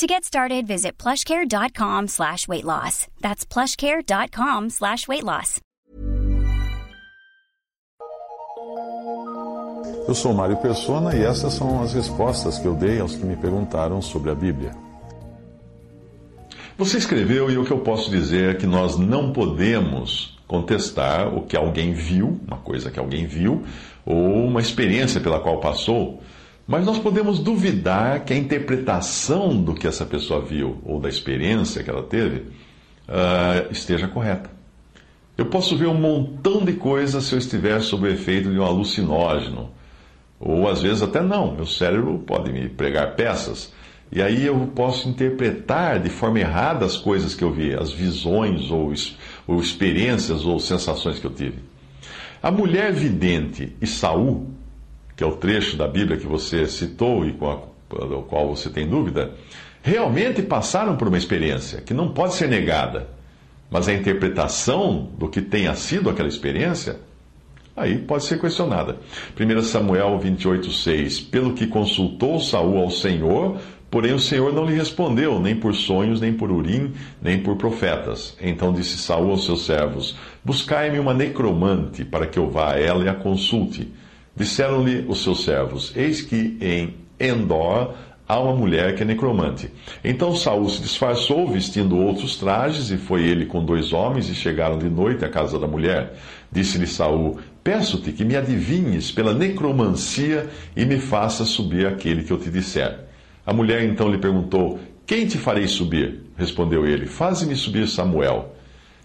To get started, visit plushcare.com slash weight loss. That's plushcare.com slash weight loss. Eu sou Mário Persona e essas são as respostas que eu dei aos que me perguntaram sobre a Bíblia. Você escreveu e o que eu posso dizer é que nós não podemos contestar o que alguém viu, uma coisa que alguém viu, ou uma experiência pela qual passou, mas nós podemos duvidar que a interpretação do que essa pessoa viu ou da experiência que ela teve uh, esteja correta. Eu posso ver um montão de coisas se eu estiver sob o efeito de um alucinógeno, ou às vezes até não, meu cérebro pode me pregar peças. E aí eu posso interpretar de forma errada as coisas que eu vi, as visões ou, ou experiências ou sensações que eu tive. A mulher vidente e Saul, que é o trecho da Bíblia que você citou e com o qual você tem dúvida, realmente passaram por uma experiência que não pode ser negada. Mas a interpretação do que tenha sido aquela experiência, aí pode ser questionada. 1 Samuel 28,6 Pelo que consultou Saul ao Senhor, Porém o Senhor não lhe respondeu, nem por sonhos, nem por urim, nem por profetas. Então disse Saul aos seus servos: Buscai-me uma necromante, para que eu vá a ela e a consulte. Disseram-lhe os seus servos: Eis que em Endor há uma mulher que é necromante. Então Saul se disfarçou, vestindo outros trajes, e foi ele com dois homens, e chegaram de noite à casa da mulher. Disse-lhe Saul: Peço-te que me adivinhes pela necromancia e me faça subir aquele que eu te disser. A mulher então lhe perguntou: Quem te farei subir? Respondeu ele: Faze-me subir Samuel.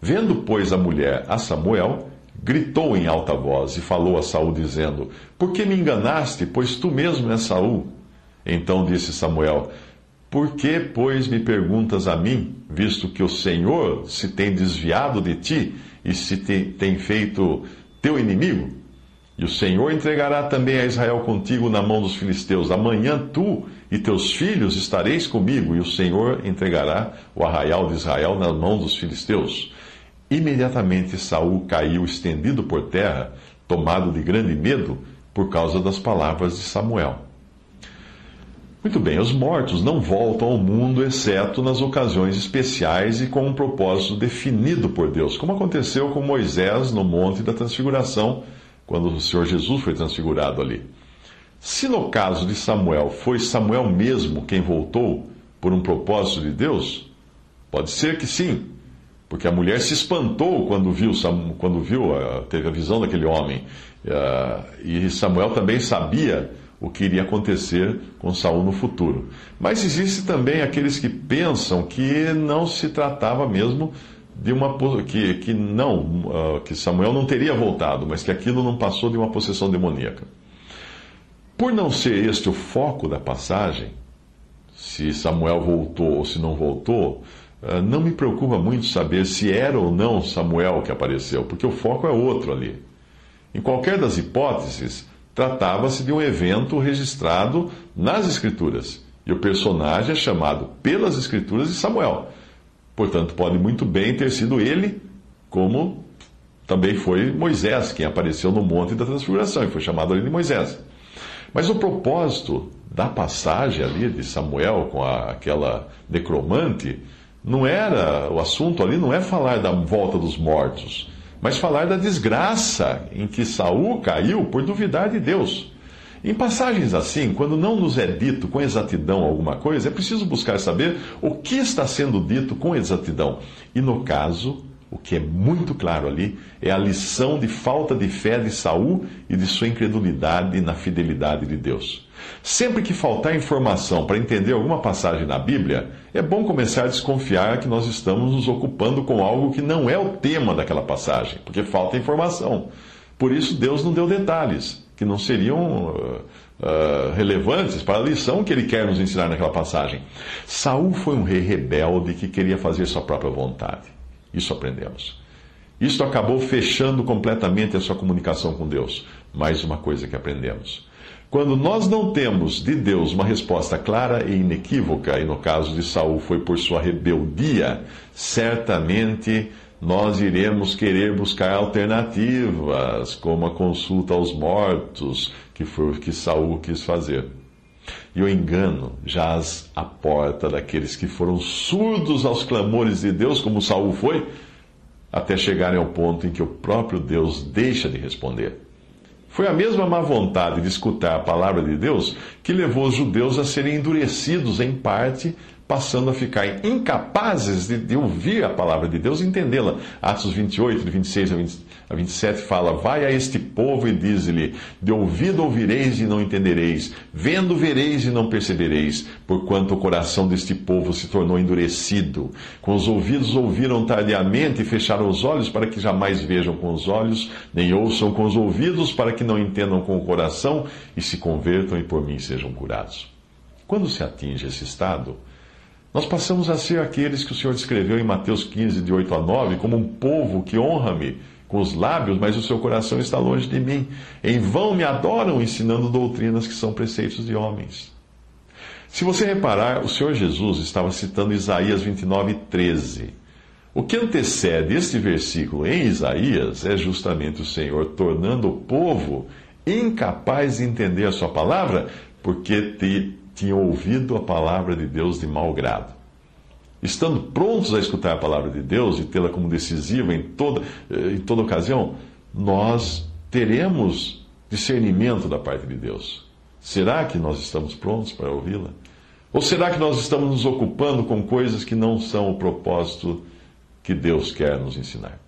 Vendo, pois, a mulher a Samuel, gritou em alta voz e falou a Saul, dizendo: Por que me enganaste, pois tu mesmo és Saul? Então disse Samuel: Por que, pois, me perguntas a mim, visto que o Senhor se tem desviado de ti e se te, tem feito teu inimigo? E o Senhor entregará também a Israel contigo na mão dos filisteus. Amanhã tu e teus filhos estareis comigo, e o Senhor entregará o arraial de Israel na mão dos filisteus. Imediatamente Saul caiu estendido por terra, tomado de grande medo por causa das palavras de Samuel. Muito bem, os mortos não voltam ao mundo exceto nas ocasiões especiais e com um propósito definido por Deus, como aconteceu com Moisés no Monte da Transfiguração quando o Senhor Jesus foi transfigurado ali. Se no caso de Samuel foi Samuel mesmo quem voltou por um propósito de Deus, pode ser que sim, porque a mulher se espantou quando viu, quando viu ah, teve a visão daquele homem. Ah, e Samuel também sabia o que iria acontecer com Saul no futuro. Mas existe também aqueles que pensam que não se tratava mesmo de uma que, que não uh, que Samuel não teria voltado, mas que aquilo não passou de uma possessão demoníaca. Por não ser este o foco da passagem, se Samuel voltou ou se não voltou, não me preocupa muito saber se era ou não Samuel que apareceu, porque o foco é outro ali. Em qualquer das hipóteses, tratava-se de um evento registrado nas Escrituras, e o personagem é chamado pelas Escrituras de Samuel. Portanto, pode muito bem ter sido ele, como também foi Moisés, quem apareceu no Monte da Transfiguração, e foi chamado ali de Moisés. Mas o propósito da passagem ali de Samuel com a, aquela necromante não era, o assunto ali não é falar da volta dos mortos, mas falar da desgraça em que Saul caiu por duvidar de Deus. Em passagens assim, quando não nos é dito com exatidão alguma coisa, é preciso buscar saber o que está sendo dito com exatidão. E no caso, o que é muito claro ali é a lição de falta de fé de Saul e de sua incredulidade na fidelidade de Deus. Sempre que faltar informação para entender alguma passagem na Bíblia, é bom começar a desconfiar que nós estamos nos ocupando com algo que não é o tema daquela passagem, porque falta informação. Por isso Deus não deu detalhes que não seriam uh, uh, relevantes para a lição que ele quer nos ensinar naquela passagem. Saul foi um rei rebelde que queria fazer sua própria vontade. Isso aprendemos. Isto acabou fechando completamente a sua comunicação com Deus. Mais uma coisa que aprendemos. Quando nós não temos de Deus uma resposta clara e inequívoca, e no caso de Saul foi por sua rebeldia, certamente nós iremos querer buscar alternativas, como a consulta aos mortos, que foi o que Saul quis fazer. E o engano jaz à porta daqueles que foram surdos aos clamores de Deus, como Saul foi, até chegarem ao ponto em que o próprio Deus deixa de responder. Foi a mesma má vontade de escutar a palavra de Deus que levou os judeus a serem endurecidos em parte passando a ficar incapazes de, de ouvir a palavra de Deus e entendê-la. Atos 28, de 26 a, 20, a 27 fala: Vai a este povo e diz-lhe: De ouvido ouvireis e não entendereis, vendo vereis e não percebereis, porquanto o coração deste povo se tornou endurecido. Com os ouvidos ouviram tardiamente e fecharam os olhos para que jamais vejam com os olhos, nem ouçam com os ouvidos para que não entendam com o coração e se convertam e por mim sejam curados. Quando se atinge esse estado, nós passamos a ser aqueles que o Senhor descreveu em Mateus 15, de 8 a 9, como um povo que honra-me com os lábios, mas o seu coração está longe de mim. Em vão me adoram, ensinando doutrinas que são preceitos de homens. Se você reparar, o Senhor Jesus estava citando Isaías 29, 13. O que antecede este versículo em Isaías é justamente o Senhor tornando o povo incapaz de entender a sua palavra, porque te tinham ouvido a palavra de Deus de mau grado. Estando prontos a escutar a palavra de Deus e tê-la como decisiva em toda, eh, em toda ocasião, nós teremos discernimento da parte de Deus. Será que nós estamos prontos para ouvi-la? Ou será que nós estamos nos ocupando com coisas que não são o propósito que Deus quer nos ensinar?